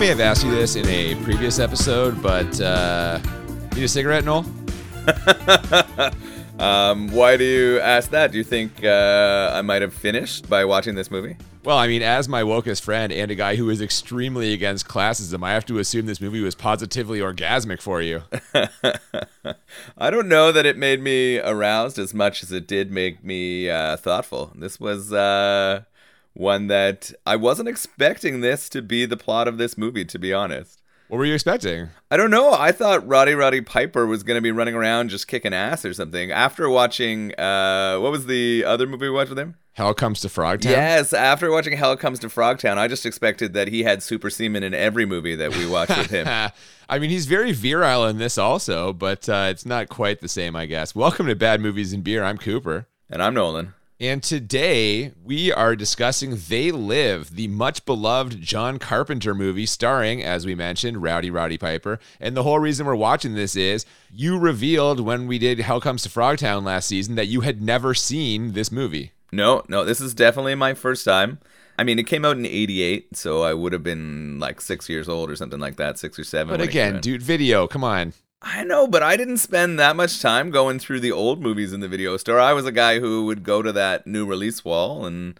may have asked you this in a previous episode, but uh, need a cigarette, Noel? um, why do you ask that? Do you think uh, I might have finished by watching this movie? Well, I mean, as my wokest friend and a guy who is extremely against classism, I have to assume this movie was positively orgasmic for you. I don't know that it made me aroused as much as it did make me uh, thoughtful. This was uh, one that I wasn't expecting this to be the plot of this movie, to be honest. What were you expecting? I don't know. I thought Rowdy Roddy Piper was going to be running around just kicking ass or something. After watching, uh, what was the other movie we watched with him? Hell Comes to Frogtown? Yes, after watching Hell Comes to Frogtown, I just expected that he had super semen in every movie that we watched with him. I mean, he's very virile in this also, but uh, it's not quite the same, I guess. Welcome to Bad Movies and Beer. I'm Cooper. And I'm Nolan. And today we are discussing They Live, the much beloved John Carpenter movie starring, as we mentioned, Rowdy Roddy Piper. And the whole reason we're watching this is you revealed when we did Hell Comes to Frogtown last season that you had never seen this movie. No, no, this is definitely my first time. I mean, it came out in '88, so I would have been like six years old or something like that, six or seven. But again, dude, video, come on. I know, but I didn't spend that much time going through the old movies in the video store. I was a guy who would go to that new release wall and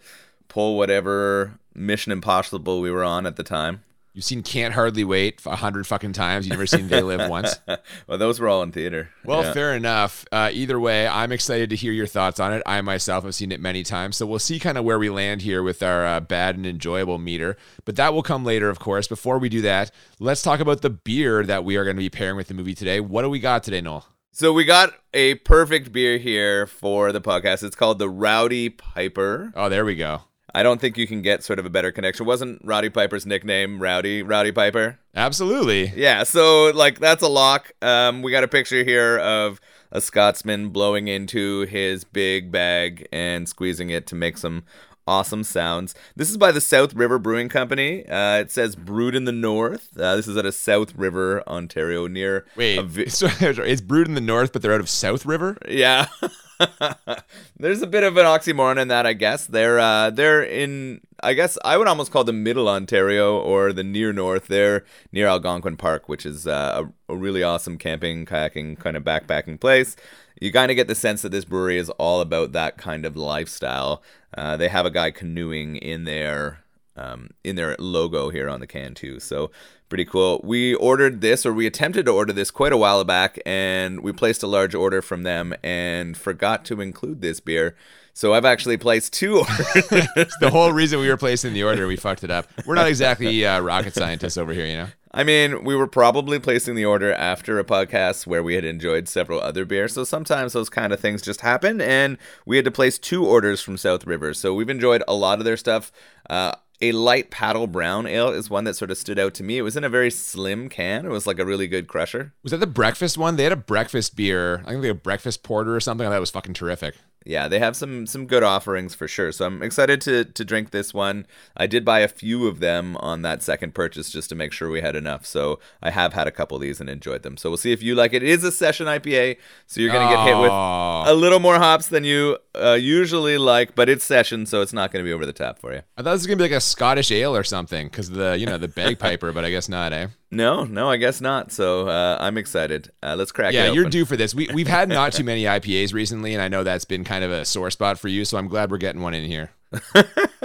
pull whatever Mission Impossible we were on at the time. You've seen Can't Hardly Wait a hundred fucking times. You've never seen They Live once. well, those were all in theater. Well, yeah. fair enough. Uh, either way, I'm excited to hear your thoughts on it. I myself have seen it many times, so we'll see kind of where we land here with our uh, bad and enjoyable meter. But that will come later, of course. Before we do that, let's talk about the beer that we are going to be pairing with the movie today. What do we got today, Noel? So we got a perfect beer here for the podcast. It's called the Rowdy Piper. Oh, there we go. I don't think you can get sort of a better connection. Wasn't Roddy Piper's nickname Rowdy Roddy Piper? Absolutely. Yeah. So like that's a lock. Um, we got a picture here of a Scotsman blowing into his big bag and squeezing it to make some awesome sounds. This is by the South River Brewing Company. Uh, it says brewed in the north. Uh, this is at a South River, Ontario, near. Wait, vi- it's brewed in the north, but they're out of South River. Yeah. There's a bit of an oxymoron in that, I guess. They're uh, they're in, I guess I would almost call them Middle Ontario or the near north. They're near Algonquin Park, which is uh, a, a really awesome camping, kayaking, kind of backpacking place. You kind of get the sense that this brewery is all about that kind of lifestyle. Uh, they have a guy canoeing in their um, in their logo here on the can too. So pretty cool. We ordered this, or we attempted to order this quite a while back, and we placed a large order from them and forgot to include this beer. So I've actually placed two orders. the whole reason we were placing the order, we fucked it up. We're not exactly uh, rocket scientists over here, you know. I mean, we were probably placing the order after a podcast where we had enjoyed several other beers. So sometimes those kind of things just happen. And we had to place two orders from South River. So we've enjoyed a lot of their stuff. Uh, a light paddle brown ale is one that sort of stood out to me. It was in a very slim can. It was like a really good crusher. Was that the breakfast one? They had a breakfast beer. I think they had a breakfast porter or something. I thought it was fucking terrific yeah, they have some some good offerings for sure. So I'm excited to to drink this one. I did buy a few of them on that second purchase just to make sure we had enough. So I have had a couple of these and enjoyed them. So we'll see if you like it. It is a session IPA, so you're gonna get hit with a little more hops than you uh, usually like, but it's session, so it's not gonna be over the top for you. I thought this was gonna be like a Scottish ale or something because the you know the bagpiper, but I guess not, eh? No, no, I guess not. So uh, I'm excited. Uh, let's crack yeah, you're due for this. We we've had not too many IPAs recently, and I know that's been kind of a sore spot for you. So I'm glad we're getting one in here.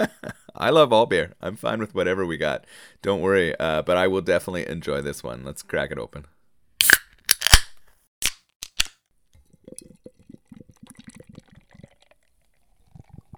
I love all beer. I'm fine with whatever we got. Don't worry. Uh, but I will definitely enjoy this one. Let's crack it open.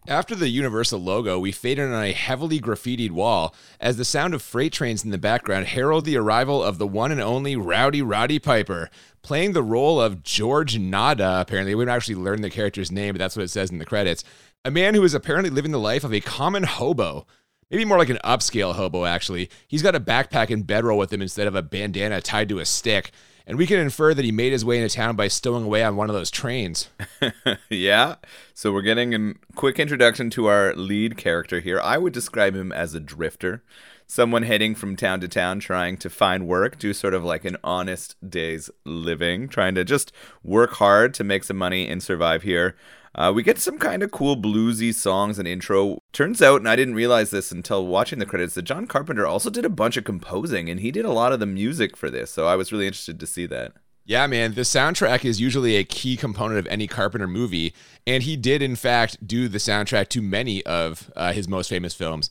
After the Universal logo, we fade in on a heavily graffitied wall as the sound of freight trains in the background herald the arrival of the one and only Rowdy Roddy Piper, playing the role of George Nada. Apparently, we don't actually learn the character's name, but that's what it says in the credits. A man who is apparently living the life of a common hobo. Maybe more like an upscale hobo, actually. He's got a backpack and bedroll with him instead of a bandana tied to a stick and we can infer that he made his way into town by stowing away on one of those trains. yeah. So we're getting a quick introduction to our lead character here. I would describe him as a drifter, someone heading from town to town trying to find work, do sort of like an honest day's living, trying to just work hard to make some money and survive here. Uh, we get some kind of cool bluesy songs and intro. Turns out, and I didn't realize this until watching the credits, that John Carpenter also did a bunch of composing and he did a lot of the music for this. So I was really interested to see that. Yeah, man, the soundtrack is usually a key component of any Carpenter movie, and he did, in fact, do the soundtrack to many of uh, his most famous films.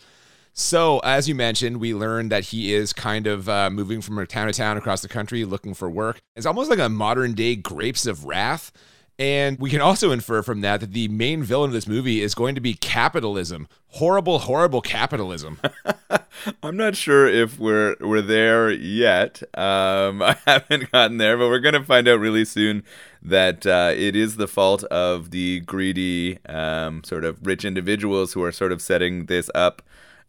So, as you mentioned, we learned that he is kind of uh, moving from town to town across the country looking for work. It's almost like a modern day Grapes of Wrath. And we can also infer from that that the main villain of this movie is going to be capitalism. Horrible, horrible capitalism. I'm not sure if we're we're there yet. Um, I haven't gotten there, but we're gonna find out really soon that uh, it is the fault of the greedy, um, sort of rich individuals who are sort of setting this up.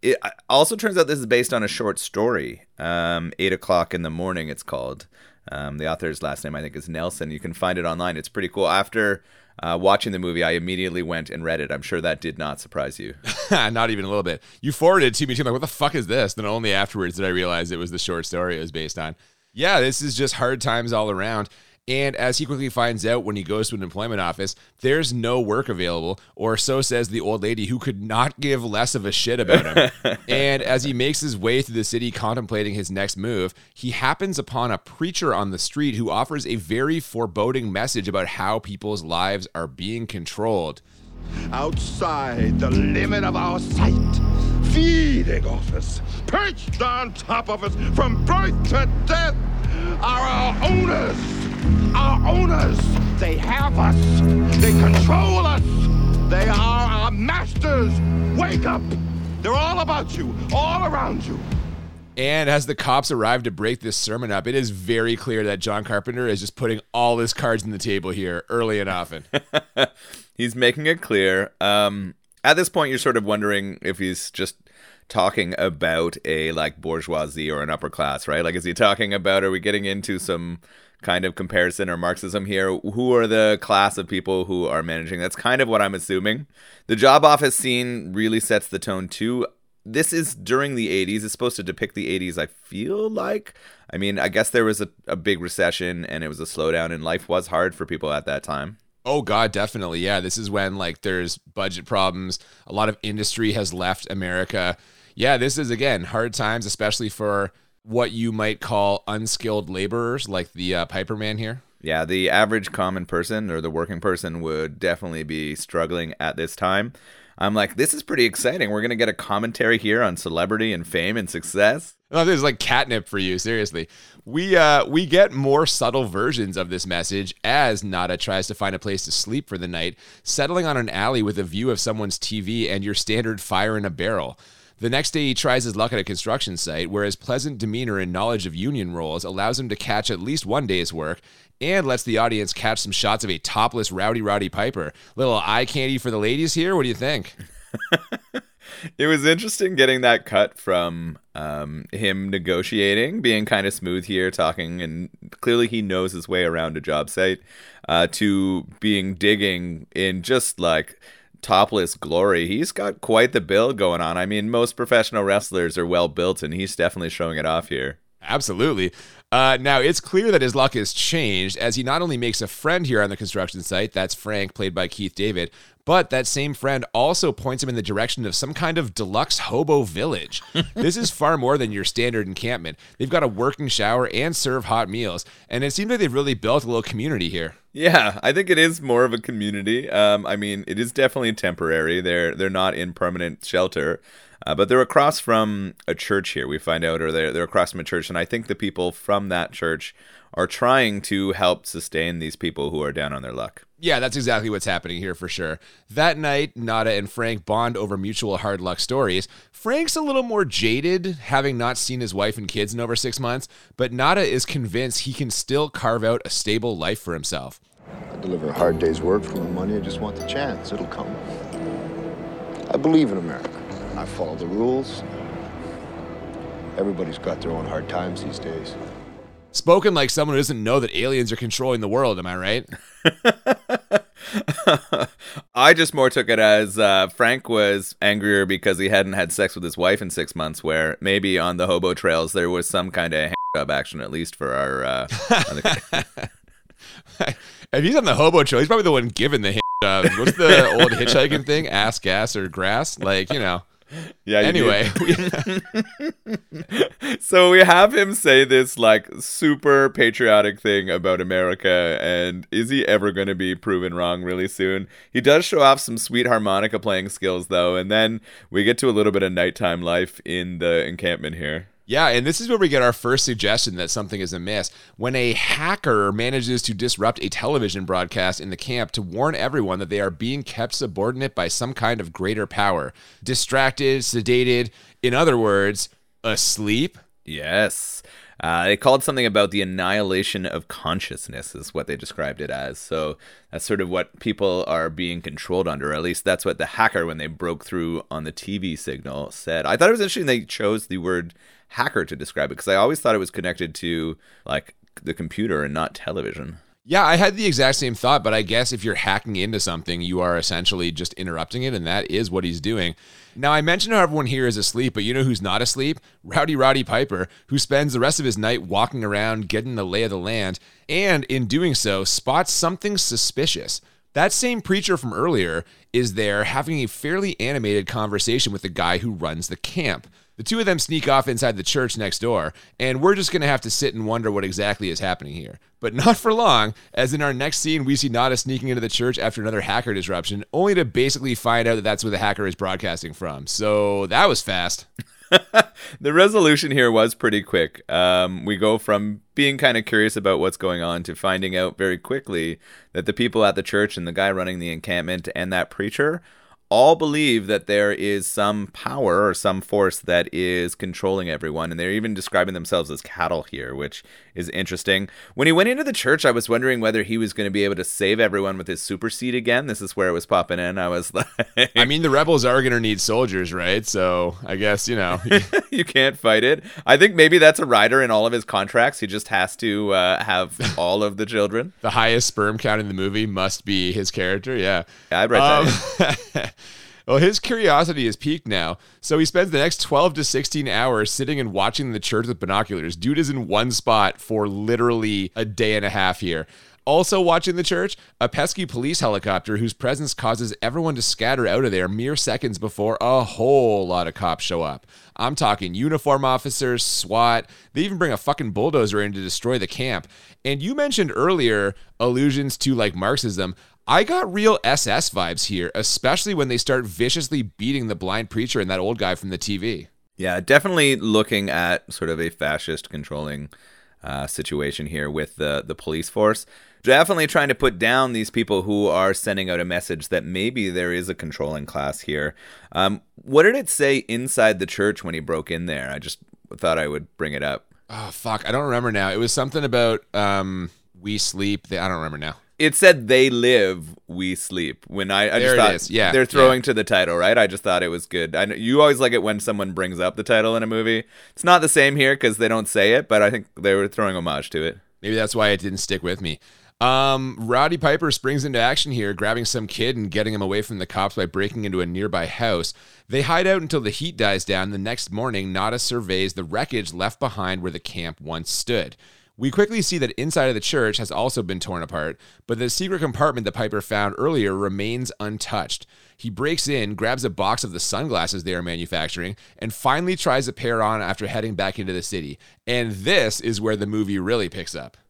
It also turns out this is based on a short story. Um, Eight o'clock in the morning, it's called. Um, the author's last name, I think, is Nelson. You can find it online. It's pretty cool. After uh, watching the movie, I immediately went and read it. I'm sure that did not surprise you. not even a little bit. You forwarded to me too. I'm like, what the fuck is this? Then only afterwards did I realize it was the short story it was based on. Yeah, this is just hard times all around. And as he quickly finds out when he goes to an employment office, there's no work available, or so says the old lady who could not give less of a shit about him. and as he makes his way through the city contemplating his next move, he happens upon a preacher on the street who offers a very foreboding message about how people's lives are being controlled. Outside the limit of our sight, feeding off us, perched on top of us from birth to death, are our owners our owners. They have us. They control us. They are our masters. Wake up. They're all about you, all around you. And as the cops arrive to break this sermon up, it is very clear that John Carpenter is just putting all his cards on the table here early and often. he's making it clear. Um, at this point, you're sort of wondering if he's just talking about a like bourgeoisie or an upper class, right? Like, is he talking about? Are we getting into some kind of comparison or Marxism here. Who are the class of people who are managing? That's kind of what I'm assuming. The job office scene really sets the tone too. This is during the 80s. It's supposed to depict the 80s, I feel like. I mean, I guess there was a, a big recession and it was a slowdown, and life was hard for people at that time. Oh god, definitely. Yeah, this is when like there's budget problems. A lot of industry has left America. Yeah, this is again hard times especially for what you might call unskilled laborers, like the uh, Piper man here? Yeah, the average common person or the working person would definitely be struggling at this time. I'm like, this is pretty exciting. We're gonna get a commentary here on celebrity and fame and success. Oh, this is like catnip for you, seriously. We uh we get more subtle versions of this message as Nada tries to find a place to sleep for the night, settling on an alley with a view of someone's TV and your standard fire in a barrel. The next day, he tries his luck at a construction site where his pleasant demeanor and knowledge of union roles allows him to catch at least one day's work and lets the audience catch some shots of a topless Rowdy Roddy Piper. Little eye candy for the ladies here. What do you think? it was interesting getting that cut from um, him negotiating, being kind of smooth here, talking, and clearly he knows his way around a job site, uh, to being digging in just like topless glory. He's got quite the build going on. I mean, most professional wrestlers are well built, and he's definitely showing it off here. Absolutely. Uh, now, it's clear that his luck has changed as he not only makes a friend here on the construction site, that's Frank, played by Keith David, but that same friend also points him in the direction of some kind of deluxe hobo village. this is far more than your standard encampment. They've got a working shower and serve hot meals, and it seems like they've really built a little community here. Yeah, I think it is more of a community. Um, I mean, it is definitely temporary. They're they're not in permanent shelter. Uh, but they're across from a church here. We find out, or they're they're across from a church, and I think the people from that church are trying to help sustain these people who are down on their luck. Yeah, that's exactly what's happening here for sure. That night, Nada and Frank bond over mutual hard luck stories. Frank's a little more jaded, having not seen his wife and kids in over six months, but Nada is convinced he can still carve out a stable life for himself. I deliver a hard day's work for my money. I just want the chance. It'll come. I believe in America. I follow the rules. Everybody's got their own hard times these days. Spoken like someone who doesn't know that aliens are controlling the world, am I right? I just more took it as uh, Frank was angrier because he hadn't had sex with his wife in six months, where maybe on the hobo trails there was some kind of up action, at least for our. Uh, if he's on the hobo trail, he's probably the one giving the hand uh, what's the old hitchhiking thing? Ass, gas, or grass? Like you know. Yeah. Anyway, so we have him say this like super patriotic thing about America, and is he ever going to be proven wrong really soon? He does show off some sweet harmonica playing skills though, and then we get to a little bit of nighttime life in the encampment here. Yeah, and this is where we get our first suggestion that something is amiss. When a hacker manages to disrupt a television broadcast in the camp to warn everyone that they are being kept subordinate by some kind of greater power, distracted, sedated, in other words, asleep. Yes. Uh, they called something about the annihilation of consciousness, is what they described it as. So that's sort of what people are being controlled under. At least that's what the hacker, when they broke through on the TV signal, said. I thought it was interesting they chose the word hacker to describe it because I always thought it was connected to like the computer and not television. Yeah, I had the exact same thought, but I guess if you're hacking into something, you are essentially just interrupting it, and that is what he's doing. Now, I mentioned how everyone here is asleep, but you know who's not asleep? Rowdy Roddy Piper, who spends the rest of his night walking around getting the lay of the land, and in doing so, spots something suspicious. That same preacher from earlier is there having a fairly animated conversation with the guy who runs the camp. The two of them sneak off inside the church next door, and we're just going to have to sit and wonder what exactly is happening here. But not for long, as in our next scene, we see Nada sneaking into the church after another hacker disruption, only to basically find out that that's where the hacker is broadcasting from. So that was fast. the resolution here was pretty quick. Um, we go from being kind of curious about what's going on to finding out very quickly that the people at the church and the guy running the encampment and that preacher all believe that there is some power or some force that is controlling everyone. And they're even describing themselves as cattle here, which is interesting. When he went into the church, I was wondering whether he was going to be able to save everyone with his super seed again. This is where it was popping in. I was like, I mean, the rebels are going to need soldiers, right? So I guess, you know. you can't fight it. I think maybe that's a rider in all of his contracts. He just has to uh, have all of the children. the highest sperm count in the movie must be his character. Yeah. Yeah, I'd write that. Well, his curiosity is piqued now, so he spends the next 12 to 16 hours sitting and watching the church with binoculars. Dude is in one spot for literally a day and a half here. Also watching the church, a pesky police helicopter whose presence causes everyone to scatter out of there mere seconds before a whole lot of cops show up. I'm talking uniform officers, SWAT, they even bring a fucking bulldozer in to destroy the camp. And you mentioned earlier allusions to like Marxism. I got real SS vibes here, especially when they start viciously beating the blind preacher and that old guy from the TV. Yeah, definitely looking at sort of a fascist controlling uh, situation here with the the police force. Definitely trying to put down these people who are sending out a message that maybe there is a controlling class here. Um, what did it say inside the church when he broke in there? I just thought I would bring it up. Oh fuck, I don't remember now. It was something about um, we sleep. I don't remember now it said they live, we sleep. When I, I There just it thought is. Yeah, they're throwing to the title, right? I just thought it was good. I know, you always like it when someone brings up the title in a movie. It's not the same here because they don't say it, but I think they were throwing homage to it. Maybe that's why it didn't stick with me. Um, Rowdy Piper springs into action here, grabbing some kid and getting him away from the cops by breaking into a nearby house. They hide out until the heat dies down. The next morning, Nada surveys the wreckage left behind where the camp once stood. We quickly see that inside of the church has also been torn apart, but the secret compartment that Piper found earlier remains untouched. He breaks in, grabs a box of the sunglasses they are manufacturing, and finally tries a pair on after heading back into the city. And this is where the movie really picks up.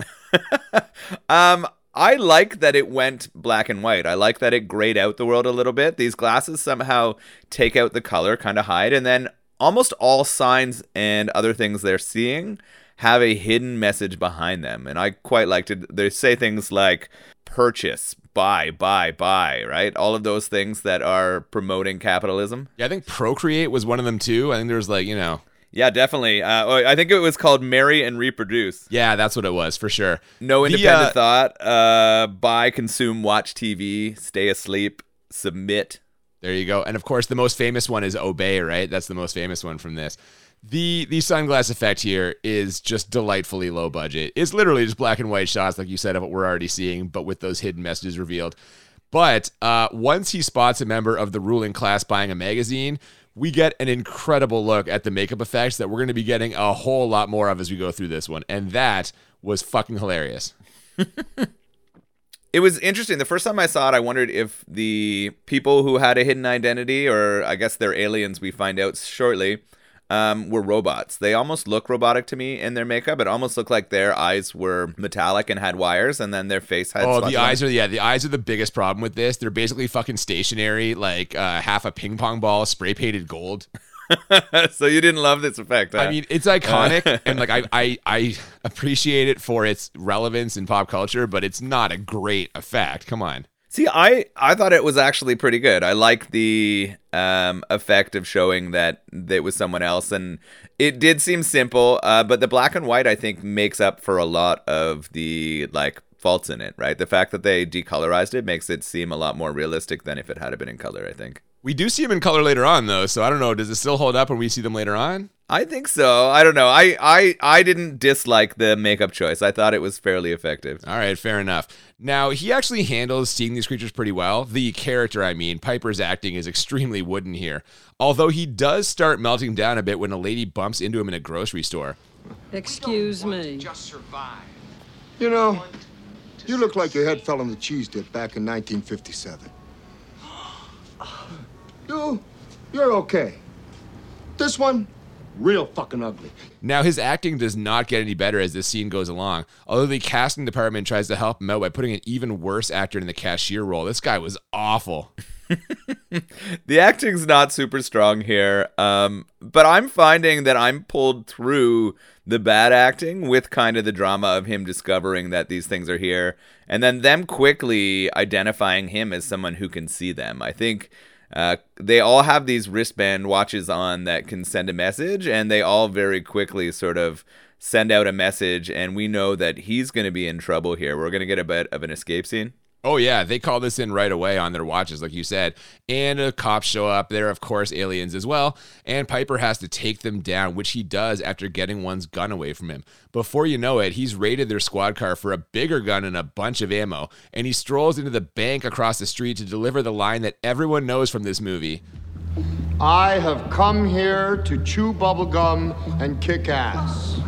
Um, I like that it went black and white. I like that it grayed out the world a little bit. These glasses somehow take out the color, kind of hide, and then almost all signs and other things they're seeing have a hidden message behind them. And I quite liked it. They say things like purchase, buy, buy, buy, right? All of those things that are promoting capitalism. Yeah, I think Procreate was one of them too. I think there was like, you know, Yeah, definitely. Uh, I think it was called Marry and Reproduce. yeah, that's what it was for sure. No The, independent uh, thought. Uh, buy, consume, watch TV, stay asleep, submit. There you go. And of course, the most famous one is Obey, right? That's the most famous one from this. The the sunglass effect here is just delightfully low budget. It's literally just black and white shots, like you said, of what we're already seeing, but with those hidden messages revealed. But uh, once he spots a member of the ruling class buying a magazine, we get an incredible look at the makeup effects that we're going to be getting a whole lot more of as we go through this one. And that was fucking hilarious. It was interesting. The first time I saw it, I wondered if the people who had a hidden identity, or I guess they're aliens, we find out shortly, um, were robots. They almost look robotic to me in their makeup. It almost looked like their eyes were metallic and had wires, and then their face had. Oh, the on eyes are yeah, the eyes are the biggest problem with this. They're basically fucking stationary, like uh, half a ping pong ball spray painted gold. so you didn't love this effect. Huh? I mean, it's iconic, and like I, I I appreciate it for its relevance in pop culture, but it's not a great effect. Come on. See, I I thought it was actually pretty good. I like the um, effect of showing that it was someone else, and it did seem simple. Uh, but the black and white, I think, makes up for a lot of the like faults in it. Right, the fact that they decolorized it makes it seem a lot more realistic than if it had been in color. I think. We do see them in color later on, though, so I don't know. Does it still hold up when we see them later on? I think so. I don't know. I, I I didn't dislike the makeup choice. I thought it was fairly effective. All right, fair enough. Now, he actually handles seeing these creatures pretty well. The character, I mean, Piper's acting is extremely wooden here. Although he does start melting down a bit when a lady bumps into him in a grocery store. Excuse me. You know, you look like your head fell on the cheese dip back in 1957. You, you're okay. This one, real fucking ugly. Now, his acting does not get any better as this scene goes along. Although the casting department tries to help him out by putting an even worse actor in the cashier role. This guy was awful. The acting's not super strong here, um, but I'm finding that I'm pulled through the bad acting with kind of the drama of him discovering that these things are here, and then them quickly identifying him as someone who can see them. I think uh, they all have these wristband watches on that can send a message, and they all very quickly sort of send out a message, and we know that he's going to be in trouble here. We're going to get a bit of an escape scene. Oh, yeah, they call this in right away on their watches, like you said. And uh, cops show up. They're, of course, aliens as well. And Piper has to take them down, which he does after getting one's gun away from him. Before you know it, he's raided their squad car for a bigger gun and a bunch of ammo. And he strolls into the bank across the street to deliver the line that everyone knows from this movie. I have come here to chew bubblegum and kick ass.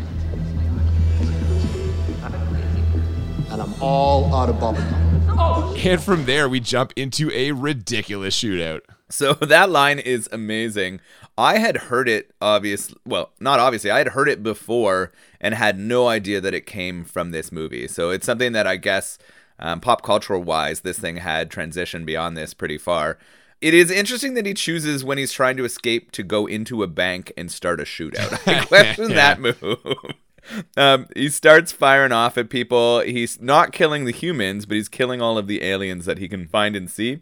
And I'm all out of bubblegum. And from there, we jump into a ridiculous shootout. So that line is amazing. I had heard it obvious well, not obviously. I had heard it before and had no idea that it came from this movie. So it's something that I guess um, pop cultural wise, this thing had transitioned beyond this pretty far. It is interesting that he chooses when he's trying to escape to go into a bank and start a shootout. I question that move. Um, he starts firing off at people. He's not killing the humans, but he's killing all of the aliens that he can find and see.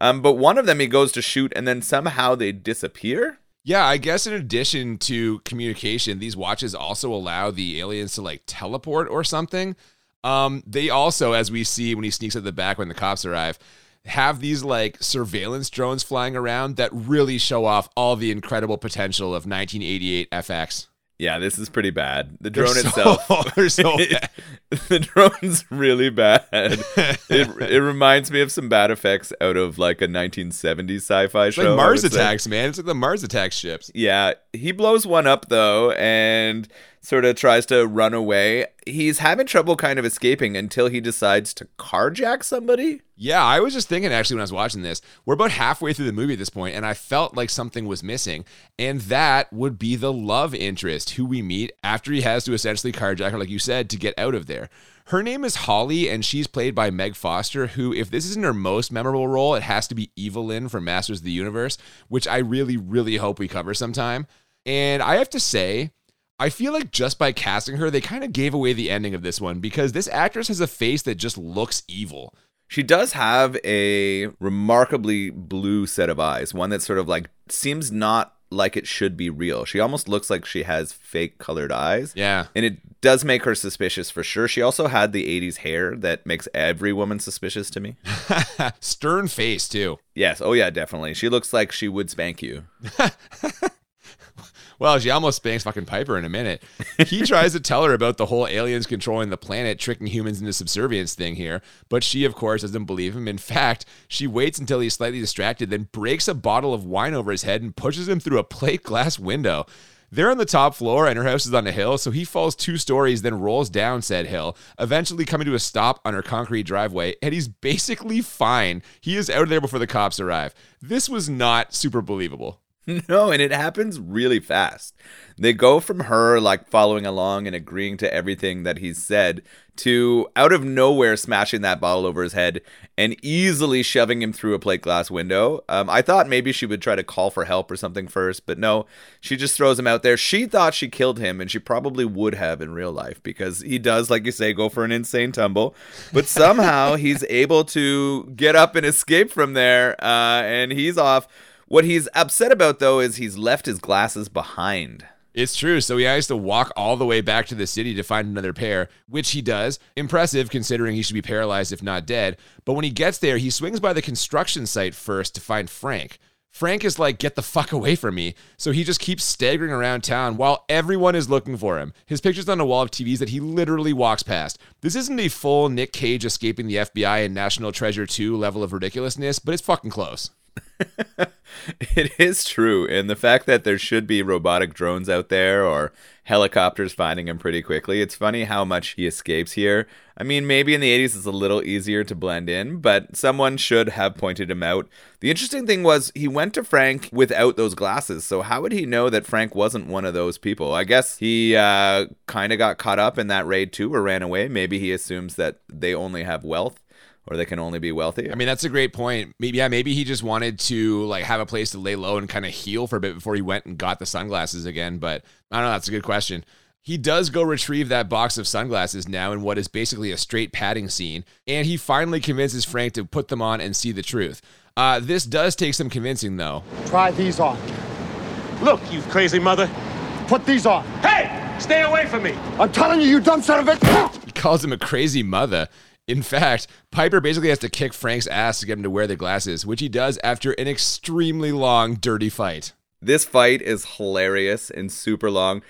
Um, but one of them he goes to shoot, and then somehow they disappear. Yeah, I guess in addition to communication, these watches also allow the aliens to like teleport or something. Um, they also, as we see when he sneaks at the back when the cops arrive, have these like surveillance drones flying around that really show off all the incredible potential of 1988 FX. Yeah, this is pretty bad. The They're drone so- itself, they're so bad. the drone's really bad. It, it reminds me of some bad effects out of like a 1970s sci-fi It's show. like Mars say. attacks, man. It's like the Mars attacks ships. Yeah, he blows one up though and sort of tries to run away. He's having trouble kind of escaping until he decides to carjack somebody. Yeah, I was just thinking actually when I was watching this, we're about halfway through the movie at this point, and I felt like something was missing. And that would be the love interest who we meet after he has to essentially carjack her, like you said, to get out of there. Her name is Holly, and she's played by Meg Foster, who, if this isn't her most memorable role, it has to be Evil-Lyn from Masters of the Universe, which I really, really hope we cover sometime. And I have to say, I feel like just by casting her, they kind of gave away the ending of this one because this actress has a face that just looks evil. She does have a remarkably blue set of eyes, one that sort of like seems not like it should be real. She almost looks like she has fake colored eyes. Yeah. And it does make her suspicious for sure. She also had the 80s hair that makes every woman suspicious to me. Stern face, too. yes. Oh, yeah, definitely. She looks like she would spank you. Well, she almost spanks fucking Piper in a minute. He tries to tell her about the whole aliens controlling the planet, tricking humans into subservience thing here, but she, of course, doesn't believe him. In fact, she waits until he's slightly distracted, then breaks a bottle of wine over his head and pushes him through a plate glass window. They're on the top floor and her house is on a hill, so he falls two stories, then rolls down said hill, eventually coming to a stop on her concrete driveway, and he's basically fine. He is out of there before the cops arrive. This was not super believable. No, and it happens really fast. They go from her like following along and agreeing to everything that he's said to out of nowhere smashing that bottle over his head and easily shoving him through a plate glass window. Um, I thought maybe she would try to call for help or something first, but no, she just throws him out there. She thought she killed him, and she probably would have in real life because he does, like you say, go for an insane tumble. But somehow he's able to get up and escape from there, uh, and he's off. What he's upset about, though, is he's left his glasses behind. It's true. So he has to walk all the way back to the city to find another pair, which he does. Impressive considering he should be paralyzed if not dead. But when he gets there, he swings by the construction site first to find Frank. Frank is like, get the fuck away from me. So he just keeps staggering around town while everyone is looking for him. His picture's on a wall of TVs that he literally walks past. This isn't a full Nick Cage escaping the FBI and National Treasure 2 level of ridiculousness, but it's fucking close. it is true. And the fact that there should be robotic drones out there or helicopters finding him pretty quickly, it's funny how much he escapes here. I mean, maybe in the 80s it's a little easier to blend in, but someone should have pointed him out. The interesting thing was he went to Frank without those glasses, so how would he know that Frank wasn't one of those people? I guess he uh, kind of got caught up in that raid too or ran away. Maybe he assumes that they only have wealth or they can only be wealthy. I mean, that's a great point. Maybe yeah, maybe he just wanted to like have a place to lay low and kind of heal for a bit before he went and got the sunglasses again. But I don't know. That's a good question. He does go retrieve that box of sunglasses now in what is basically a straight padding scene, and he finally convinces Frank to put them on and see the truth. Uh, this does take some convincing, though. Try these on. Look, you crazy mother. Put these on. Hey, stay away from me. I'm telling you, you dumb son of a. He calls him a crazy mother. In fact, Piper basically has to kick Frank's ass to get him to wear the glasses, which he does after an extremely long, dirty fight. This fight is hilarious and super long.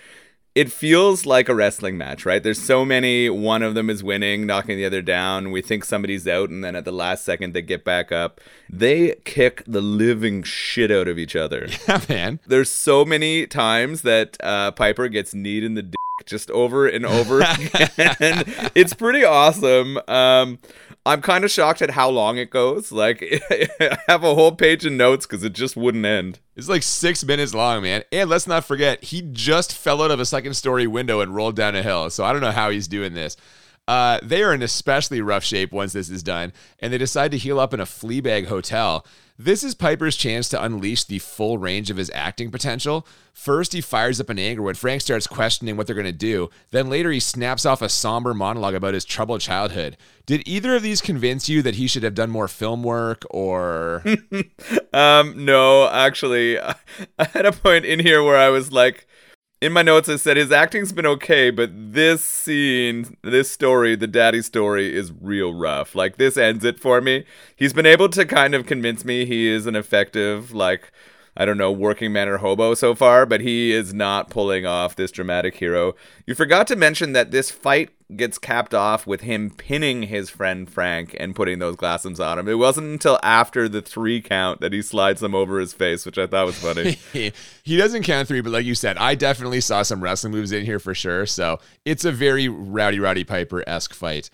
It feels like a wrestling match, right? There's so many, one of them is winning, knocking the other down. We think somebody's out, and then at the last second, they get back up. They kick the living shit out of each other. Yeah, man. There's so many times that uh, Piper gets kneed in the dick just over and over again. it's pretty awesome. Um, I'm kind of shocked at how long it goes. Like, I have a whole page of notes because it just wouldn't end. It's like six minutes long, man. And let's not forget, he just fell out of a second story window and rolled down a hill. So I don't know how he's doing this. Uh, they are in especially rough shape once this is done, and they decide to heal up in a Fleabag hotel. This is Piper's chance to unleash the full range of his acting potential. First, he fires up in anger when Frank starts questioning what they're going to do. Then later, he snaps off a somber monologue about his troubled childhood. Did either of these convince you that he should have done more film work or. um, no, actually, I had a point in here where I was like, in my notes, I said his acting's been okay, but this scene, this story, the daddy story, is real rough. Like, this ends it for me. He's been able to kind of convince me he is an effective, like, I don't know, working man or hobo so far, but he is not pulling off this dramatic hero. You forgot to mention that this fight gets capped off with him pinning his friend Frank and putting those glasses on him. It wasn't until after the three count that he slides them over his face, which I thought was funny. he doesn't count three, but like you said, I definitely saw some wrestling moves in here for sure. So it's a very Rowdy Roddy Piper esque fight.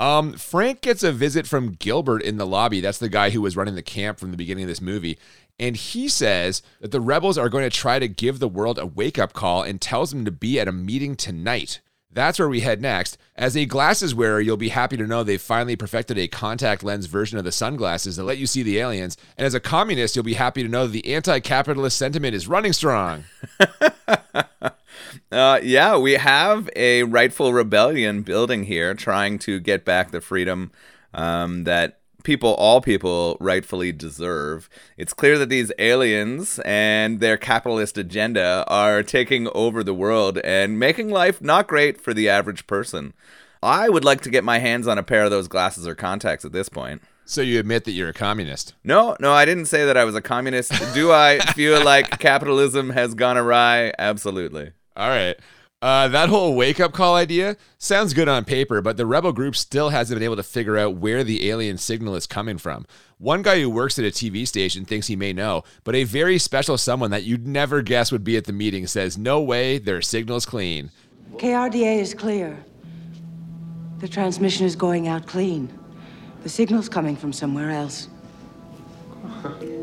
Um, Frank gets a visit from Gilbert in the lobby. That's the guy who was running the camp from the beginning of this movie. And he says that the rebels are going to try to give the world a wake up call and tells them to be at a meeting tonight. That's where we head next. As a glasses wearer, you'll be happy to know they've finally perfected a contact lens version of the sunglasses that let you see the aliens. And as a communist, you'll be happy to know the anti capitalist sentiment is running strong. uh, yeah, we have a rightful rebellion building here trying to get back the freedom um, that people, all people, rightfully deserve. It's clear that these aliens and their capitalist agenda are taking over the world and making life not great for the average person. I would like to get my hands on a pair of those glasses or contacts at this point. So you admit that you're a communist? No, no, I didn't say that I was a communist. Do I feel like capitalism has gone awry? Absolutely. All right. Uh, that whole wake up call idea sounds good on paper, but the rebel group still hasn't been able to figure out where the alien signal is coming from. One guy who works at a TV station thinks he may know, but a very special someone that you'd never guess would be at the meeting says, No way, their signal's clean. KRDA is clear. The transmission is going out clean. The signal's coming from somewhere else.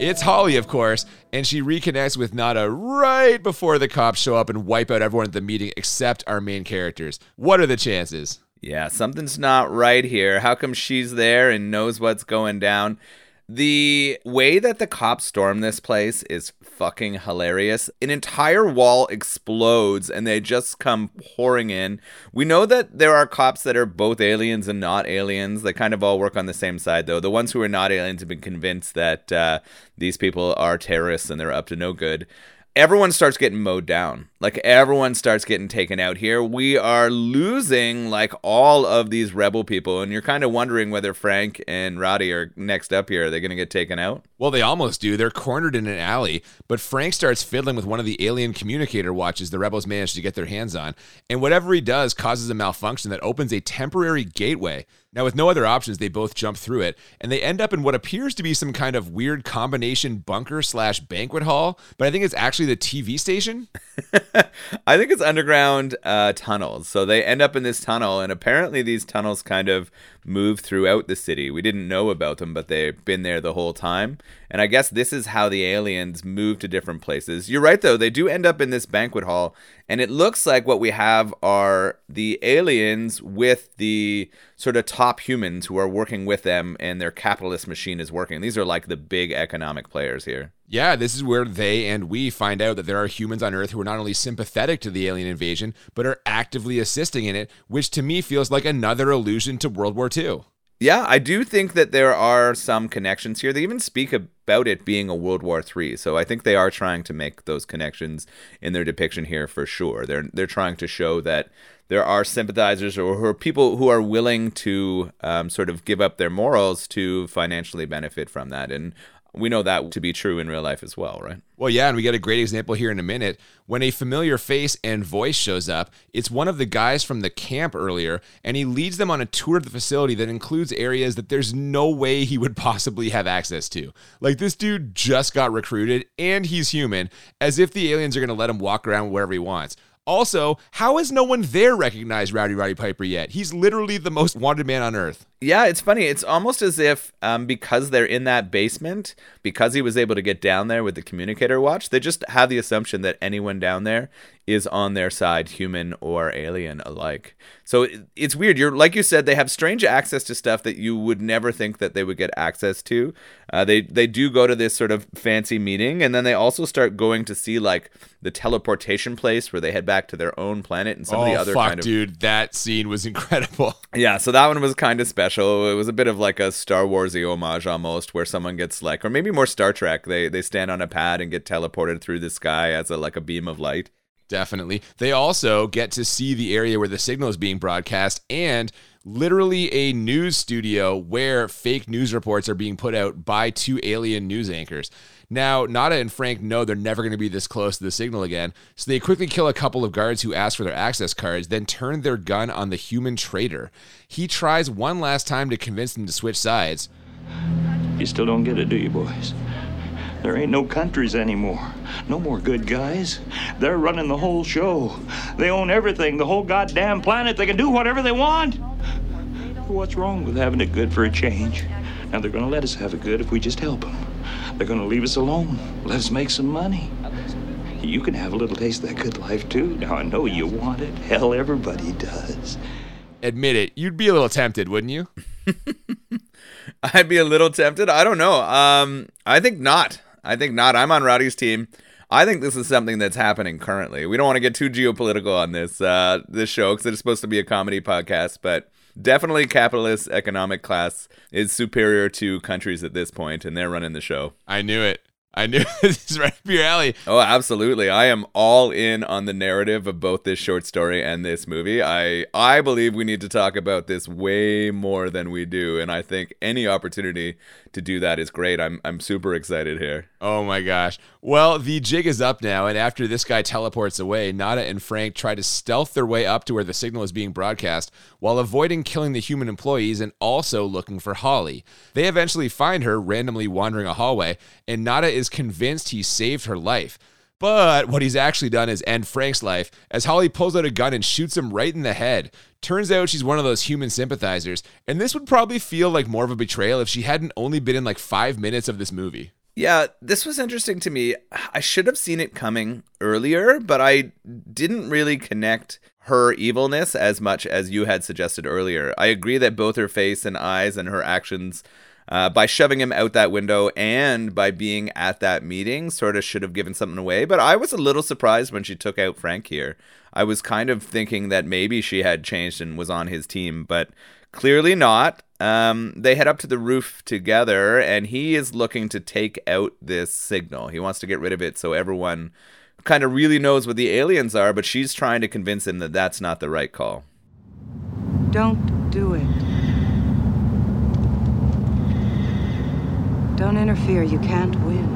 It's Holly, of course, and she reconnects with Nada right before the cops show up and wipe out everyone at the meeting except our main characters. What are the chances? Yeah, something's not right here. How come she's there and knows what's going down? The way that the cops storm this place is fucking hilarious. An entire wall explodes and they just come pouring in. We know that there are cops that are both aliens and not aliens. They kind of all work on the same side, though. The ones who are not aliens have been convinced that uh, these people are terrorists and they're up to no good everyone starts getting mowed down. Like everyone starts getting taken out here. We are losing like all of these rebel people, and you're kind of wondering whether Frank and Roddy are next up here. Are they going to get taken out? Well, they almost do. They're cornered in an alley, but Frank starts fiddling with one of the alien communicator watches the rebels manage to get their hands on, and whatever he does causes a malfunction that opens a temporary gateway. Now, with no other options, they both jump through it, and they end up in what appears to be some kind of weird combination bunker slash banquet hall, but I think it's actually the TV station. I think it's underground uh, tunnels. So they end up in this tunnel, and apparently these tunnels kind of move throughout the city. We didn't know about them, but they've been there the whole time. And I guess this is how the aliens move to different places. You're right, though. They do end up in this banquet hall, and it looks like what we have are the aliens with the sort of top humans who are working with them, and their capitalist machine is working. These are like the big economic players here. Yeah, this is where they and we find out that there are humans on Earth who are not only sympathetic to the alien invasion, but are actively assisting in it, which to me feels like another allusion to World War II. Yeah, I do think that there are some connections here. They even speak about it being a World War III, so I think they are trying to make those connections in their depiction here for sure. They're they're trying to show that there are sympathizers or, or people who are willing to um, sort of give up their morals to financially benefit from that, and we know that to be true in real life as well, right? Well, yeah, and we get a great example here in a minute. When a familiar face and voice shows up, it's one of the guys from the camp earlier, and he leads them on a tour of the facility that includes areas that there's no way he would possibly have access to. Like, this dude just got recruited, and he's human, as if the aliens are going to let him walk around wherever he wants. Also, how has no one there recognized Rowdy Roddy Piper yet? He's literally the most wanted man on earth. Yeah, it's funny. It's almost as if um, because they're in that basement, because he was able to get down there with the communicator watch, they just have the assumption that anyone down there is on their side, human or alien alike. So it's weird. You're like you said, they have strange access to stuff that you would never think that they would get access to. Uh, they they do go to this sort of fancy meeting, and then they also start going to see like the teleportation place where they head back to their own planet and some oh, of the other fuck, kind of dude, that scene was incredible. Yeah, so that one was kind of special. It was a bit of like a Star Warsy homage almost, where someone gets like, or maybe more Star Trek. They they stand on a pad and get teleported through the sky as a like a beam of light. Definitely. They also get to see the area where the signal is being broadcast and literally a news studio where fake news reports are being put out by two alien news anchors. Now, Nada and Frank know they're never going to be this close to the signal again, so they quickly kill a couple of guards who ask for their access cards, then turn their gun on the human traitor. He tries one last time to convince them to switch sides. You still don't get it, do you, boys? There ain't no countries anymore. No more good guys. They're running the whole show. They own everything, the whole goddamn planet. They can do whatever they want. What's wrong with having it good for a change? Now they're going to let us have it good if we just help them. They're going to leave us alone, let us make some money. You can have a little taste of that good life too. Now I know you want it. Hell, everybody does. Admit it, you'd be a little tempted, wouldn't you? I'd be a little tempted. I don't know. Um, I think not. I think not. I'm on Rowdy's team. I think this is something that's happening currently. We don't want to get too geopolitical on this uh, this show because it's supposed to be a comedy podcast, but definitely capitalist economic class is superior to countries at this point, and they're running the show. I knew it. I knew this is right up your alley. Oh, absolutely. I am all in on the narrative of both this short story and this movie. I I believe we need to talk about this way more than we do, and I think any opportunity to do that is great. I'm I'm super excited here. Oh my gosh. Well, the jig is up now, and after this guy teleports away, Nada and Frank try to stealth their way up to where the signal is being broadcast while avoiding killing the human employees and also looking for Holly. They eventually find her randomly wandering a hallway, and Nada is convinced he saved her life. But what he's actually done is end Frank's life as Holly pulls out a gun and shoots him right in the head. Turns out she's one of those human sympathizers, and this would probably feel like more of a betrayal if she hadn't only been in like five minutes of this movie. Yeah, this was interesting to me. I should have seen it coming earlier, but I didn't really connect her evilness as much as you had suggested earlier. I agree that both her face and eyes and her actions uh, by shoving him out that window and by being at that meeting sort of should have given something away. But I was a little surprised when she took out Frank here. I was kind of thinking that maybe she had changed and was on his team, but clearly not. Um, they head up to the roof together, and he is looking to take out this signal. He wants to get rid of it so everyone kind of really knows what the aliens are, but she's trying to convince him that that's not the right call. Don't do it. Don't interfere. You can't win. Drop your weapon. Stand away from the dish, or we will open fire. Come inside with me. You can't win.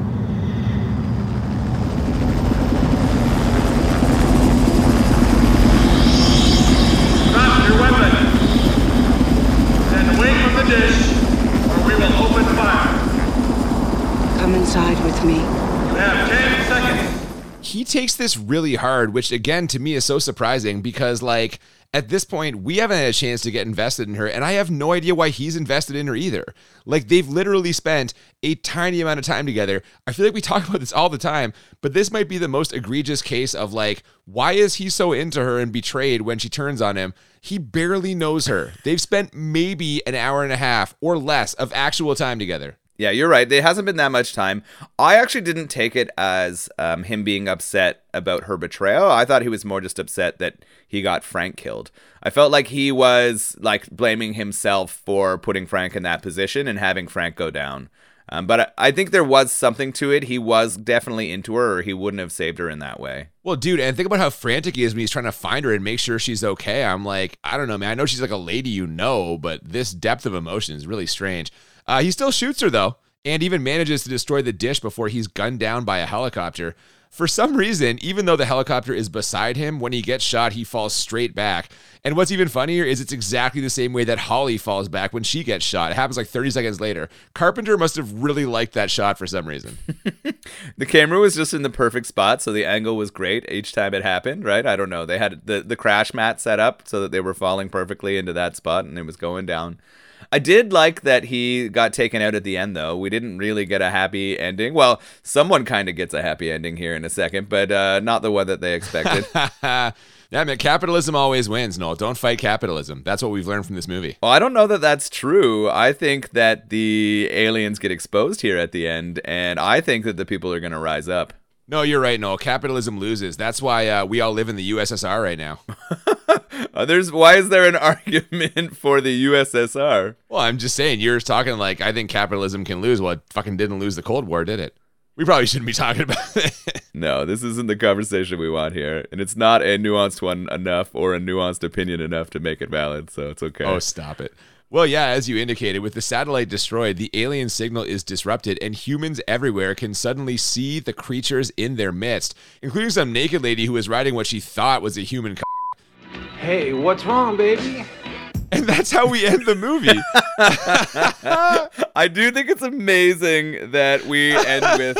Then wait for the dish, or we will open fire. Come inside with me. 10 seconds. he takes this really hard, which again to me is so surprising because like at this point we haven't had a chance to get invested in her and I have no idea why he's invested in her either. Like they've literally spent a tiny amount of time together. I feel like we talk about this all the time, but this might be the most egregious case of like why is he so into her and betrayed when she turns on him? He barely knows her. They've spent maybe an hour and a half or less of actual time together. Yeah, you're right. There hasn't been that much time. I actually didn't take it as um, him being upset about her betrayal. I thought he was more just upset that he got Frank killed. I felt like he was like blaming himself for putting Frank in that position and having Frank go down. Um, but I, I think there was something to it. He was definitely into her, or he wouldn't have saved her in that way. Well, dude, and think about how frantic he is when he's trying to find her and make sure she's okay. I'm like, I don't know, man. I know she's like a lady you know, but this depth of emotion is really strange. Uh, he still shoots her though, and even manages to destroy the dish before he's gunned down by a helicopter. For some reason, even though the helicopter is beside him, when he gets shot, he falls straight back. And what's even funnier is it's exactly the same way that Holly falls back when she gets shot. It happens like 30 seconds later. Carpenter must have really liked that shot for some reason. The camera was just in the perfect spot, so the angle was great each time it happened, right? I don't know. They had the, the crash mat set up so that they were falling perfectly into that spot and it was going down. I did like that he got taken out at the end, though. We didn't really get a happy ending. Well, someone kind of gets a happy ending here in a second, but uh, not the one that they expected. yeah, man, capitalism always wins. No, don't fight capitalism. That's what we've learned from this movie. well, I don't know that that's true. I think that the aliens get exposed here at the end, and I think that the people are going to rise up. No, you're right, Noel. Capitalism loses. That's why uh, we all live in the USSR right now. Uh, there's why is there an argument for the USSR? Well, I'm just saying, you're talking like I think capitalism can lose. Well, it fucking didn't lose the Cold War, did it? We probably shouldn't be talking about it. No, this isn't the conversation we want here, and it's not a nuanced one enough or a nuanced opinion enough to make it valid. So it's okay. oh, stop it. Well, yeah, as you indicated, with the satellite destroyed, the alien signal is disrupted, and humans everywhere can suddenly see the creatures in their midst, including some naked lady who was riding what she thought was a human. Hey, what's wrong, baby? And that's how we end the movie. I do think it's amazing that we end with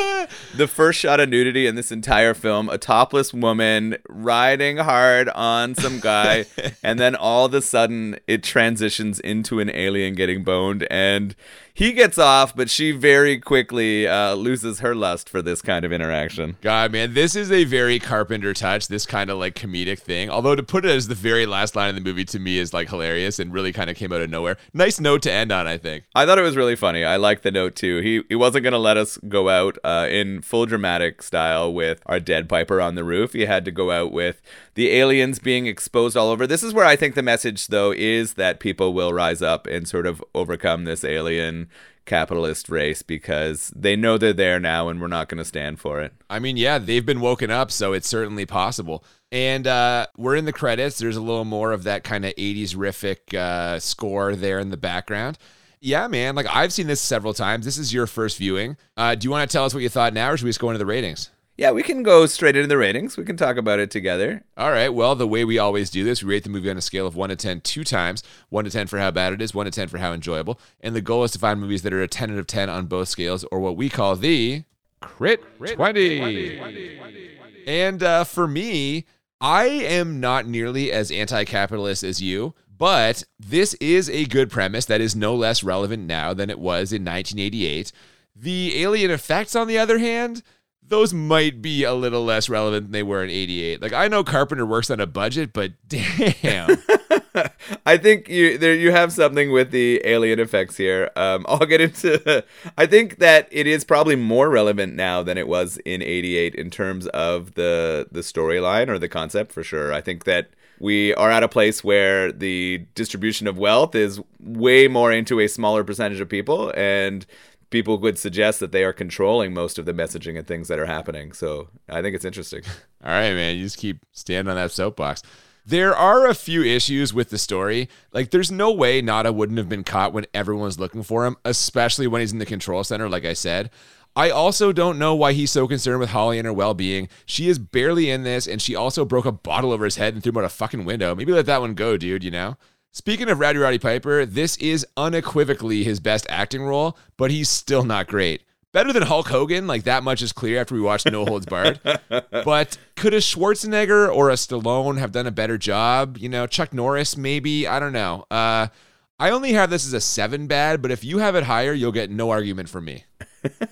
the first shot of nudity in this entire film a topless woman riding hard on some guy, and then all of a sudden it transitions into an alien getting boned, and he gets off, but she very quickly uh, loses her lust for this kind of interaction. God, man, this is a very Carpenter touch, this kind of like comedic thing. Although to put it as the very last line of the movie to me is like hilarious and really kind of came out of nowhere. Nice note to end on, I think. I thought it was really funny. I liked the note too. He he wasn't gonna let us go out uh, in full dramatic style with our dead Piper on the roof. He had to go out with the aliens being exposed all over. This is where I think the message though is that people will rise up and sort of overcome this alien capitalist race because they know they're there now and we're not going to stand for it. I mean, yeah, they've been woken up, so it's certainly possible. And uh, we're in the credits. There's a little more of that kind of 80s riffic uh, score there in the background. Yeah, man. Like I've seen this several times. This is your first viewing. Uh, do you want to tell us what you thought now, or should we just go into the ratings? Yeah, we can go straight into the ratings. We can talk about it together. All right. Well, the way we always do this, we rate the movie on a scale of 1 to 10 two times 1 to 10 for how bad it is, 1 to 10 for how enjoyable. And the goal is to find movies that are a 10 out of 10 on both scales, or what we call the Crit 20. And uh, for me, I am not nearly as anti capitalist as you. But this is a good premise that is no less relevant now than it was in 1988. The alien effects, on the other hand, those might be a little less relevant than they were in 88. Like I know Carpenter works on a budget, but damn. I think you there you have something with the alien effects here. Um, I'll get into. I think that it is probably more relevant now than it was in '88 in terms of the the storyline or the concept for sure. I think that we are at a place where the distribution of wealth is way more into a smaller percentage of people and people would suggest that they are controlling most of the messaging and things that are happening. So I think it's interesting. All right, man. You just keep standing on that soapbox. There are a few issues with the story. Like, there's no way Nada wouldn't have been caught when everyone's looking for him, especially when he's in the control center, like I said. I also don't know why he's so concerned with Holly and her well being. She is barely in this, and she also broke a bottle over his head and threw him out a fucking window. Maybe let that one go, dude, you know? Speaking of Rowdy Roddy Piper, this is unequivocally his best acting role, but he's still not great. Better than Hulk Hogan, like that much is clear after we watched No Holds Barred. but could a Schwarzenegger or a Stallone have done a better job? You know, Chuck Norris, maybe. I don't know. Uh, I only have this as a seven bad, but if you have it higher, you'll get no argument from me.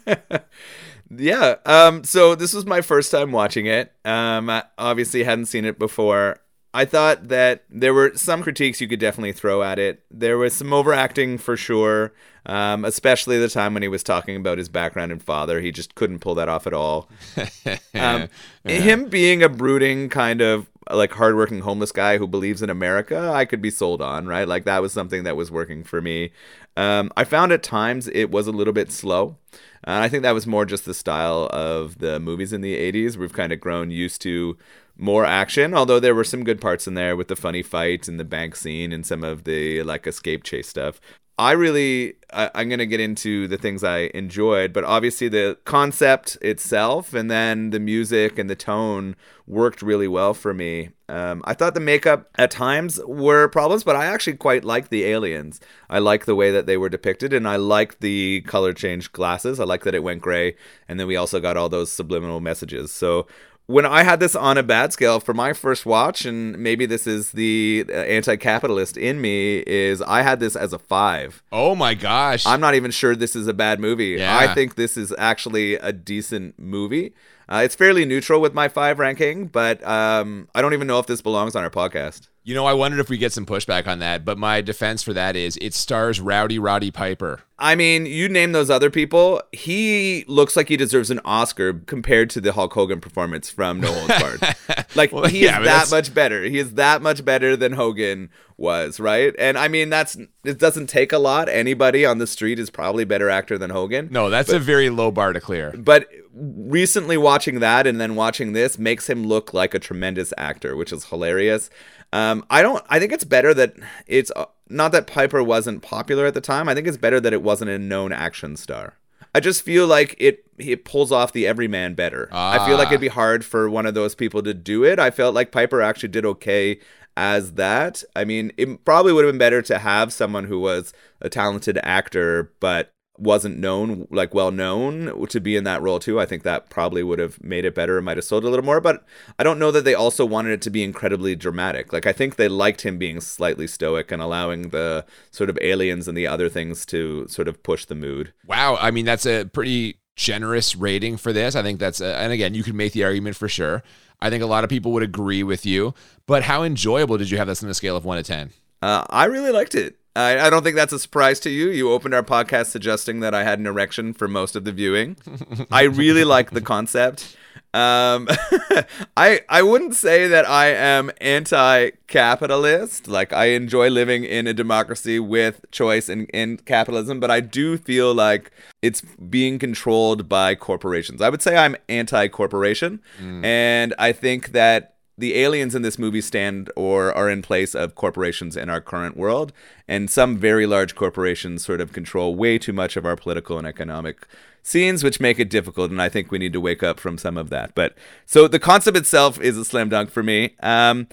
yeah. Um, so this was my first time watching it. Um, I obviously hadn't seen it before. I thought that there were some critiques you could definitely throw at it. There was some overacting for sure, um, especially the time when he was talking about his background and father. He just couldn't pull that off at all. um, him being a brooding kind of like hardworking homeless guy who believes in America, I could be sold on, right? Like that was something that was working for me. Um, I found at times it was a little bit slow. And I think that was more just the style of the movies in the 80s. We've kind of grown used to more action, although there were some good parts in there with the funny fight and the bank scene and some of the like escape chase stuff. I really, I, am going to get into the things I enjoyed, but obviously the concept itself and then the music and the tone worked really well for me. Um, I thought the makeup at times were problems, but I actually quite liked the aliens. I like the way that they were depicted, and I liked the color change glasses. I like that it went gray, and then we also got all those subliminal messages. So when I had this on a bad scale for my first watch, and maybe this is the uh, anti-capitalist in me, is I had this as a five. Oh my gosh! I'm not even sure this is a bad movie. Yeah. I think this is actually a decent movie. Uh, it's fairly neutral with my five ranking, but um, I don't even know if this belongs on our podcast. You know, I wondered if we get some pushback on that, but my defense for that is it stars Rowdy Roddy Piper. I mean, you name those other people. He looks like he deserves an Oscar compared to the Hulk Hogan performance from No Holds Barred. like Well, he yeah, is that that's- much better. He is that much better than Hogan was, right? And I mean, that's it doesn't take a lot. Anybody on the street is probably a better actor than Hogan. No, that's a very low bar to clear. But recently watching that and then watching this makes him look like a tremendous actor, which is hilarious. Um, I don't. I think it's better that it's uh, not that Piper wasn't popular at the time. I think it's better that it wasn't a known action star. I just feel like it it pulls off the everyman better. I feel like Ah. it'd be hard for one of those people to do it. I felt like Piper actually did okay as that. I mean, it probably would have been better to have someone who was a talented actor but wasn't known like well known to be in that role too. I think that probably would have made it better. It might have sold a little more, but I don't know that they also wanted it to be incredibly dramatic. Like I think they liked him being slightly stoic and allowing the sort of aliens and the other things to sort of push the mood. Wow, I mean that's a pretty generous rating for this. I think that's a, and again, you can make the argument for sure. I think a lot of people would agree with you. But how enjoyable did you have this on a scale of one to ten? Uh, I really liked it. I, I don't think that's a surprise to you. You opened our podcast suggesting that I had an erection for most of the viewing. I really like the concept. Um, I I wouldn't say that I am anti-capitalist. Like I enjoy living in a democracy with choice and, and capitalism, but I do feel like it's being controlled by corporations. I would say I'm anti-corporation, and I think that the aliens in this movie stand or are in place of corporations in our current world, and some very large corporations sort of control way too much of our political and economic scenes, which make it difficult. And I think we need to wake up from some of that. But so the concept itself is a slam dunk for me. Um,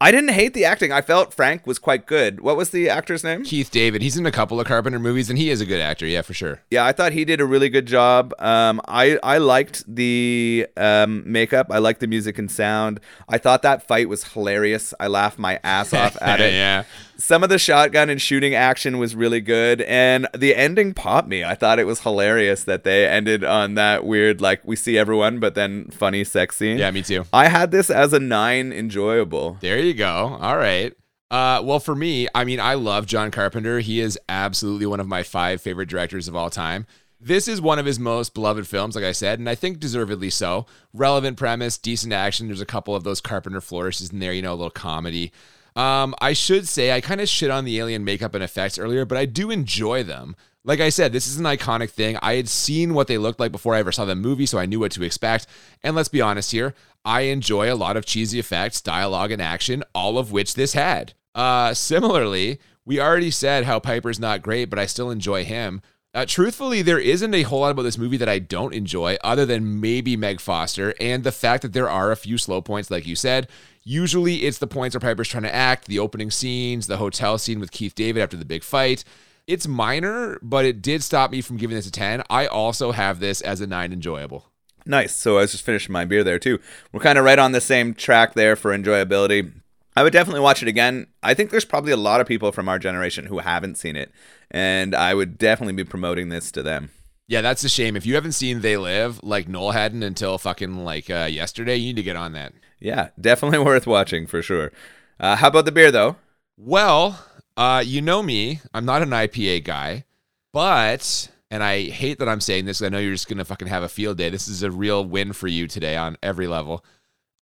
I didn't hate the acting. I felt Frank was quite good. What was the actor's name? Keith David. He's in a couple of Carpenter movies, and he is a good actor. Yeah, for sure. Yeah, I thought he did a really good job. Um, I I liked the um, makeup. I liked the music and sound. I thought that fight was hilarious. I laughed my ass off at it. yeah. Some of the shotgun and shooting action was really good, and the ending popped me. I thought it was hilarious that they ended on that weird, like we see everyone, but then funny sex scene. Yeah, me too. I had this as a nine, enjoyable. There you go. All right. Uh, well, for me, I mean, I love John Carpenter. He is absolutely one of my five favorite directors of all time. This is one of his most beloved films, like I said, and I think deservedly so. Relevant premise, decent action. There's a couple of those Carpenter flourishes in there, you know, a little comedy. Um, I should say I kind of shit on the alien makeup and effects earlier, but I do enjoy them. Like I said, this is an iconic thing. I had seen what they looked like before I ever saw the movie, so I knew what to expect. And let's be honest here, I enjoy a lot of cheesy effects, dialogue, and action, all of which this had. Uh, similarly, we already said how Piper's not great, but I still enjoy him. Uh, truthfully, there isn't a whole lot about this movie that I don't enjoy, other than maybe Meg Foster and the fact that there are a few slow points, like you said. Usually, it's the points where Piper's trying to act, the opening scenes, the hotel scene with Keith David after the big fight. It's minor, but it did stop me from giving this a 10. I also have this as a 9 enjoyable. Nice. So I was just finishing my beer there too. We're kind of right on the same track there for enjoyability. I would definitely watch it again. I think there's probably a lot of people from our generation who haven't seen it, and I would definitely be promoting this to them. Yeah, that's a shame. If you haven't seen They Live, like Noel hadn't until fucking like uh, yesterday, you need to get on that. Yeah, definitely worth watching for sure. Uh, how about the beer though? Well, uh, you know me. I'm not an IPA guy, but and I hate that I'm saying this. I know you're just gonna fucking have a field day. This is a real win for you today on every level.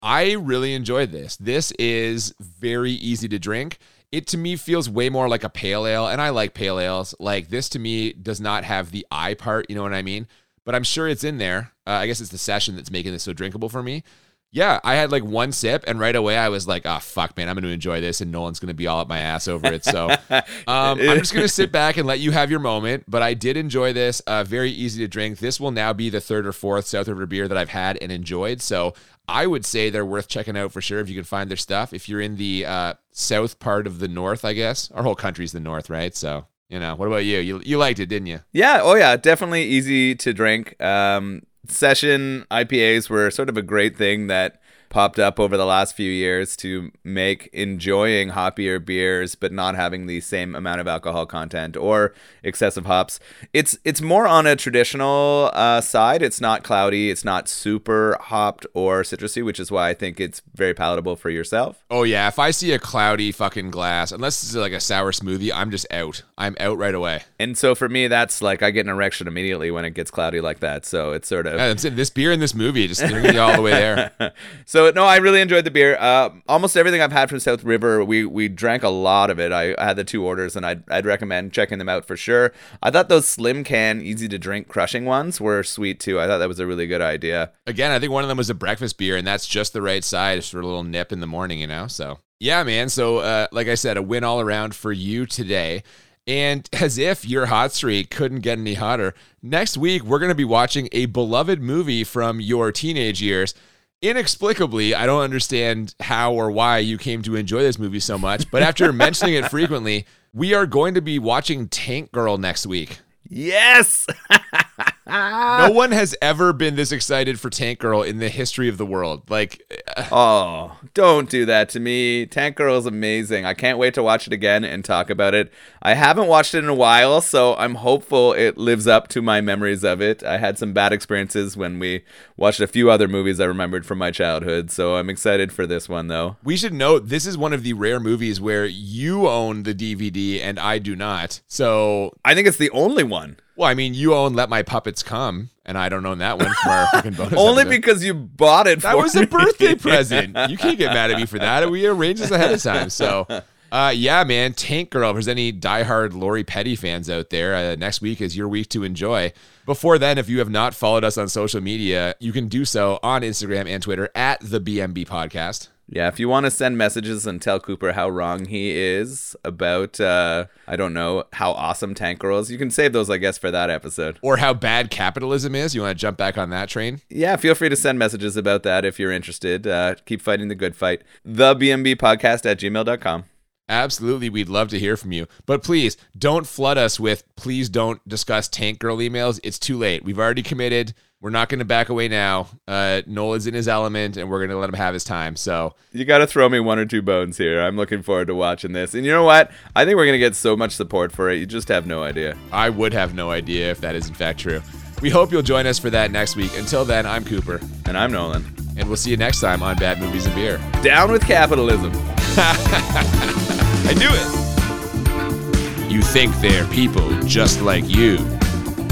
I really enjoyed this. This is very easy to drink. It to me feels way more like a pale ale, and I like pale ales. Like this to me does not have the I part, you know what I mean? But I'm sure it's in there. Uh, I guess it's the session that's making this so drinkable for me. Yeah, I had like one sip, and right away I was like, "Oh fuck, man, I'm going to enjoy this," and Nolan's going to be all up my ass over it. So um, I'm just going to sit back and let you have your moment. But I did enjoy this. Uh, very easy to drink. This will now be the third or fourth South River beer that I've had and enjoyed. So I would say they're worth checking out for sure if you can find their stuff. If you're in the uh, south part of the north, I guess our whole country's the north, right? So you know, what about you? You you liked it, didn't you? Yeah. Oh yeah. Definitely easy to drink. Um, session IPAs were sort of a great thing that popped up over the last few years to make enjoying hoppier beers but not having the same amount of alcohol content or excessive hops. It's it's more on a traditional uh, side. It's not cloudy. It's not super hopped or citrusy, which is why I think it's very palatable for yourself. Oh yeah, if I see a cloudy fucking glass, unless it's like a sour smoothie, I'm just out. I'm out right away. And so for me, that's like I get an erection immediately when it gets cloudy like that. So it's sort of Yeah. This beer in this movie just bring you all the way there. So no, I really enjoyed the beer. Uh, almost everything I've had from South River, we we drank a lot of it. I, I had the two orders, and I'd I'd recommend checking them out for sure. I thought those slim can, easy to drink, crushing ones were sweet too. I thought that was a really good idea. Again, I think one of them was a breakfast beer, and that's just the right size for a little nip in the morning, you know. So yeah, man. So uh, like I said, a win all around for you today. And as if your hot streak couldn't get any hotter, next week we're going to be watching a beloved movie from your teenage years. Inexplicably, I don't understand how or why you came to enjoy this movie so much, but after mentioning it frequently, we are going to be watching Tank Girl next week. Yes. Ah. no one has ever been this excited for Tank Girl in the history of the world. Like, uh, oh, don't do that to me. Tank Girl is amazing. I can't wait to watch it again and talk about it. I haven't watched it in a while, so I'm hopeful it lives up to my memories of it. I had some bad experiences when we watched a few other movies I remembered from my childhood, so I'm excited for this one though. We should note this is one of the rare movies where you own the DVD and I do not. So I think it's the only one. Well, I mean, you own "Let My Puppets Come," and I don't own that one from our fucking bonus. Only episode. because you bought it. For That was a birthday present. You can't get mad at me for that. We arranged this ahead of time. So, uh, yeah, man, Tank Girl. If there's any diehard Lori Petty fans out there, uh, next week is your week to enjoy. Before then, if you have not followed us on social media, you can do so on Instagram and Twitter at the BMB Podcast. Yeah, if you want to send messages and tell Cooper how wrong he is about, uh, I don't know, how awesome tank girls, you can save those, I guess, for that episode. Or how bad capitalism is. You want to jump back on that train? Yeah, feel free to send messages about that if you're interested. Uh, keep fighting the good fight. The BMB podcast at gmail.com. Absolutely, we'd love to hear from you. But please don't flood us with please don't discuss Tank Girl emails. It's too late. We've already committed. We're not going to back away now. Uh, in his element, and we're going to let him have his time. So You got to throw me one or two bones here. I'm looking forward to watching this. And you know what? I think we're going to get so much support for it. You just have no idea. I would have no idea if that is in fact true. We hope you'll join us for that next week. Until then, I'm Cooper, And I'm Nolan. and we'll see you next time on Bad Movies and Beer. Down with capitalism. I knew it. You think they're people just like you.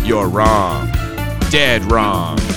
You're wrong. Dead wrong.